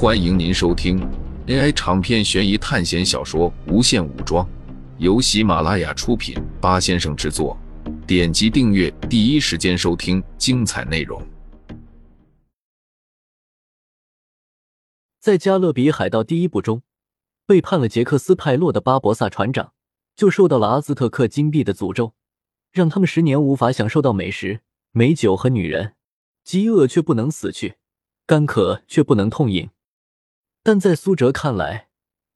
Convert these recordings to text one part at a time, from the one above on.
欢迎您收听 AI 长篇悬疑探险小说《无限武装》，由喜马拉雅出品，八先生制作。点击订阅，第一时间收听精彩内容。在加勒比海盗第一部中，背叛了杰克斯派洛的巴博萨船长，就受到了阿兹特克金币的诅咒，让他们十年无法享受到美食、美酒和女人，饥饿却不能死去，干渴却不能痛饮。但在苏哲看来，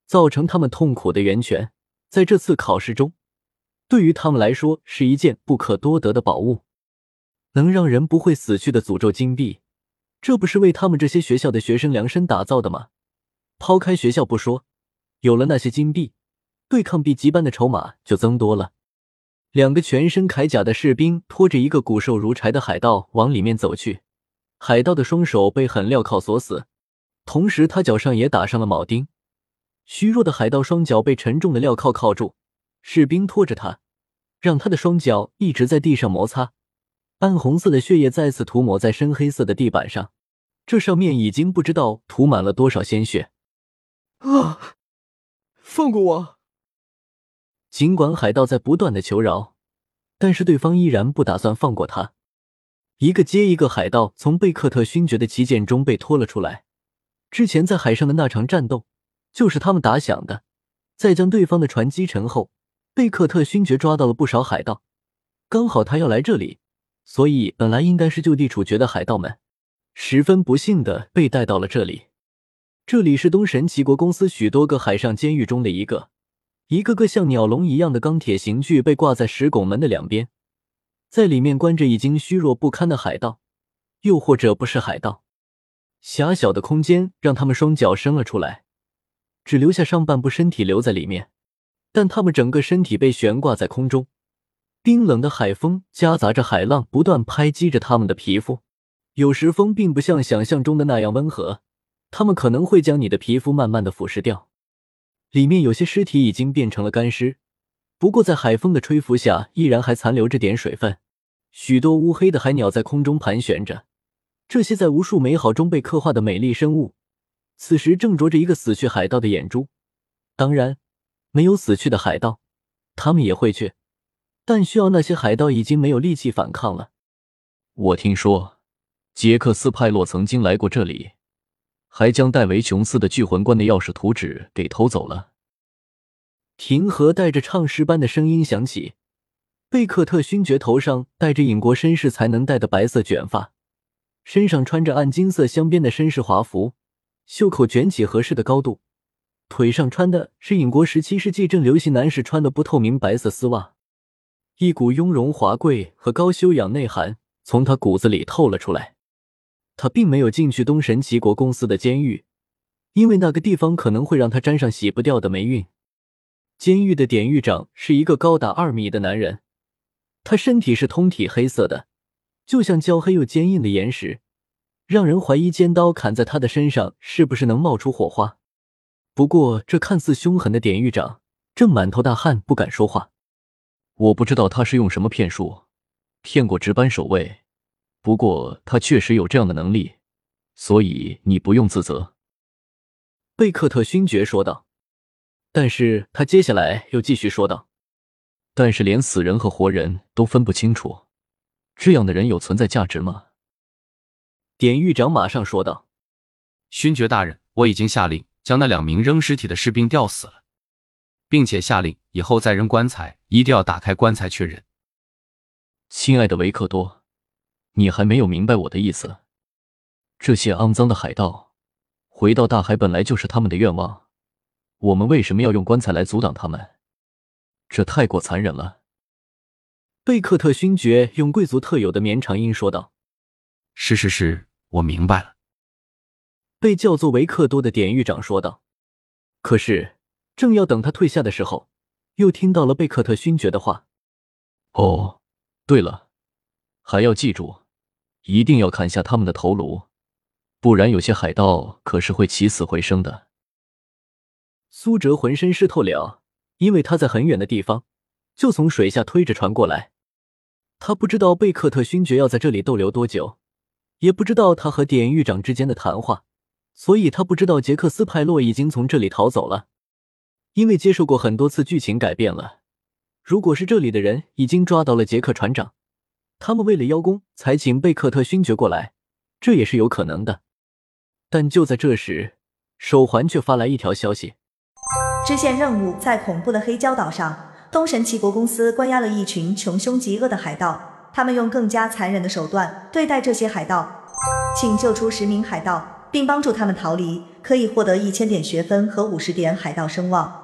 造成他们痛苦的源泉，在这次考试中，对于他们来说是一件不可多得的宝物，能让人不会死去的诅咒金币，这不是为他们这些学校的学生量身打造的吗？抛开学校不说，有了那些金币，对抗 B 级班的筹码就增多了。两个全身铠甲的士兵拖着一个骨瘦如柴的海盗往里面走去，海盗的双手被狠镣铐锁死。同时，他脚上也打上了铆钉。虚弱的海盗双脚被沉重的镣铐铐住，士兵拖着他，让他的双脚一直在地上摩擦。暗红色的血液再次涂抹在深黑色的地板上，这上面已经不知道涂满了多少鲜血。啊！放过我！尽管海盗在不断的求饶，但是对方依然不打算放过他。一个接一个海盗从贝克特勋爵的旗舰中被拖了出来。之前在海上的那场战斗，就是他们打响的。在将对方的船击沉后，贝克特勋爵抓到了不少海盗。刚好他要来这里，所以本来应该是就地处决的海盗们，十分不幸的被带到了这里。这里是东神奇国公司许多个海上监狱中的一个，一个个像鸟笼一样的钢铁刑具被挂在石拱门的两边，在里面关着已经虚弱不堪的海盗，又或者不是海盗。狭小的空间让他们双脚伸了出来，只留下上半部身体留在里面，但他们整个身体被悬挂在空中。冰冷的海风夹杂着海浪，不断拍击着他们的皮肤。有时风并不像想象中的那样温和，他们可能会将你的皮肤慢慢的腐蚀掉。里面有些尸体已经变成了干尸，不过在海风的吹拂下，依然还残留着点水分。许多乌黑的海鸟在空中盘旋着。这些在无数美好中被刻画的美丽生物，此时正啄着一个死去海盗的眼珠。当然，没有死去的海盗，他们也会去，但需要那些海盗已经没有力气反抗了。我听说，杰克斯派洛曾经来过这里，还将戴维琼斯的聚魂棺的钥匙图纸给偷走了。平和带着唱诗般的声音响起。贝克特勋爵头上戴着尹国绅士才能戴的白色卷发。身上穿着暗金色镶边的绅士华服，袖口卷起合适的高度，腿上穿的是英国十七世纪正流行男士穿的不透明白色丝袜，一股雍容华贵和高修养内涵从他骨子里透了出来。他并没有进去东神奇国公司的监狱，因为那个地方可能会让他沾上洗不掉的霉运。监狱的典狱长是一个高达二米的男人，他身体是通体黑色的。就像焦黑又坚硬的岩石，让人怀疑尖刀砍在他的身上是不是能冒出火花。不过，这看似凶狠的典狱长正满头大汗，不敢说话。我不知道他是用什么骗术骗过值班守卫，不过他确实有这样的能力，所以你不用自责。”贝克特勋爵说道。但是他接下来又继续说道：“但是连死人和活人都分不清楚。”这样的人有存在价值吗？典狱长马上说道：“勋爵大人，我已经下令将那两名扔尸体的士兵吊死了，并且下令以后再扔棺材一定要打开棺材确认。”亲爱的维克多，你还没有明白我的意思。这些肮脏的海盗回到大海本来就是他们的愿望，我们为什么要用棺材来阻挡他们？这太过残忍了。贝克特勋爵用贵族特有的绵长音说道：“是是是，我明白了。”被叫做维克多的典狱长说道。可是，正要等他退下的时候，又听到了贝克特勋爵的话：“哦，对了，还要记住，一定要砍下他们的头颅，不然有些海盗可是会起死回生的。”苏哲浑身湿透了，因为他在很远的地方，就从水下推着船过来。他不知道贝克特勋爵要在这里逗留多久，也不知道他和典狱长之间的谈话，所以他不知道杰克斯派洛已经从这里逃走了。因为接受过很多次剧情改变了，如果是这里的人已经抓到了杰克船长，他们为了邀功才请贝克特勋爵过来，这也是有可能的。但就在这时，手环却发来一条消息：支线任务在恐怖的黑礁岛上，东神奇国公司关押了一群穷凶极恶的海盗，他们用更加残忍的手段对待这些海盗，请救出十名海盗，并帮助他们逃离，可以获得一千点学分和五十点海盗声望。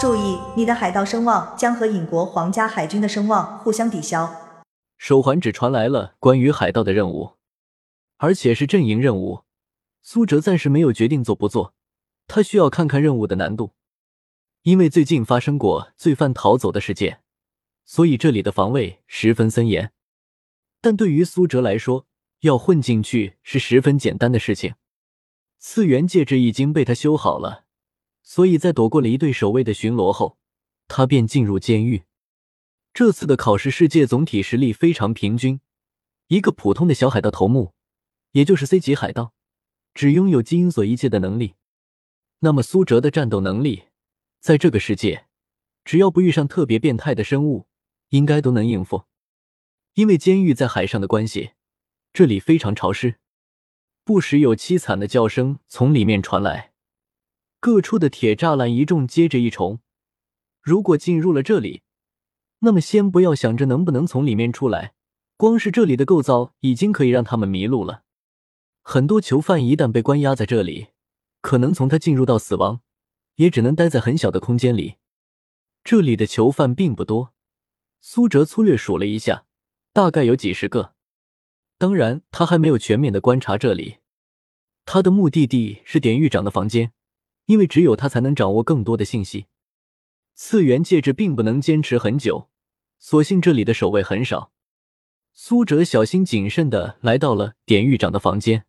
注意，你的海盗声望将和尹国皇家海军的声望互相抵消。手环只传来了关于海盗的任务，而且是阵营任务。苏哲暂时没有决定做不做，他需要看看任务的难度。因为最近发生过罪犯逃走的事件，所以这里的防卫十分森严。但对于苏哲来说，要混进去是十分简单的事情。次元戒指已经被他修好了。所以在躲过了一队守卫的巡逻后，他便进入监狱。这次的考试世界总体实力非常平均，一个普通的小海盗头目，也就是 C 级海盗，只拥有基因锁一界的能力。那么苏哲的战斗能力，在这个世界，只要不遇上特别变态的生物，应该都能应付。因为监狱在海上的关系，这里非常潮湿，不时有凄惨的叫声从里面传来。各处的铁栅栏一重接着一重，如果进入了这里，那么先不要想着能不能从里面出来，光是这里的构造已经可以让他们迷路了。很多囚犯一旦被关押在这里，可能从他进入到死亡，也只能待在很小的空间里。这里的囚犯并不多，苏哲粗略数了一下，大概有几十个。当然，他还没有全面的观察这里。他的目的地是典狱长的房间。因为只有他才能掌握更多的信息。次元戒指并不能坚持很久，所幸这里的守卫很少。苏哲小心谨慎的来到了典狱长的房间。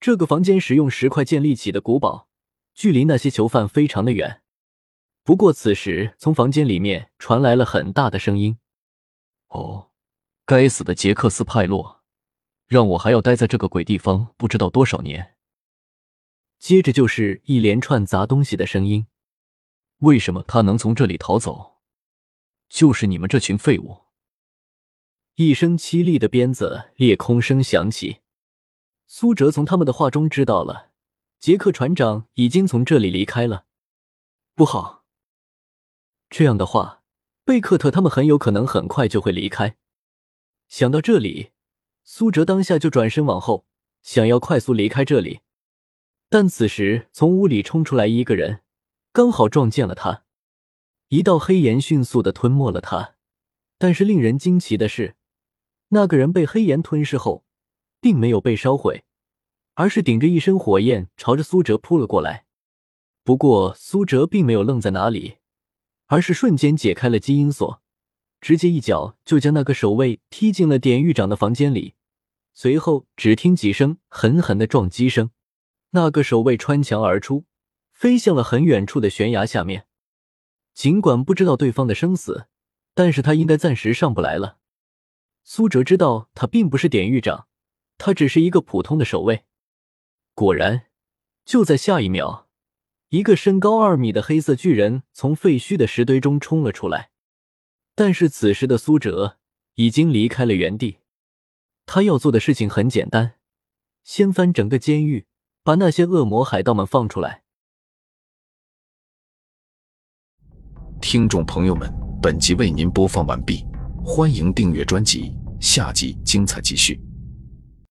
这个房间使用石块建立起的古堡，距离那些囚犯非常的远。不过此时从房间里面传来了很大的声音：“哦，该死的杰克斯派洛，让我还要待在这个鬼地方不知道多少年。”接着就是一连串砸东西的声音。为什么他能从这里逃走？就是你们这群废物！一声凄厉的鞭子裂空声响起。苏哲从他们的话中知道了，杰克船长已经从这里离开了。不好！这样的话，贝克特他们很有可能很快就会离开。想到这里，苏哲当下就转身往后，想要快速离开这里。但此时，从屋里冲出来一个人，刚好撞见了他。一道黑炎迅速的吞没了他。但是令人惊奇的是，那个人被黑炎吞噬后，并没有被烧毁，而是顶着一身火焰朝着苏哲扑了过来。不过苏哲并没有愣在哪里，而是瞬间解开了基因锁，直接一脚就将那个守卫踢进了典狱长的房间里。随后，只听几声狠狠的撞击声。那个守卫穿墙而出，飞向了很远处的悬崖下面。尽管不知道对方的生死，但是他应该暂时上不来了。苏哲知道他并不是典狱长，他只是一个普通的守卫。果然，就在下一秒，一个身高二米的黑色巨人从废墟的石堆中冲了出来。但是此时的苏哲已经离开了原地。他要做的事情很简单，掀翻整个监狱。把那些恶魔海盗们放出来！听众朋友们，本集为您播放完毕，欢迎订阅专辑，下集精彩继续。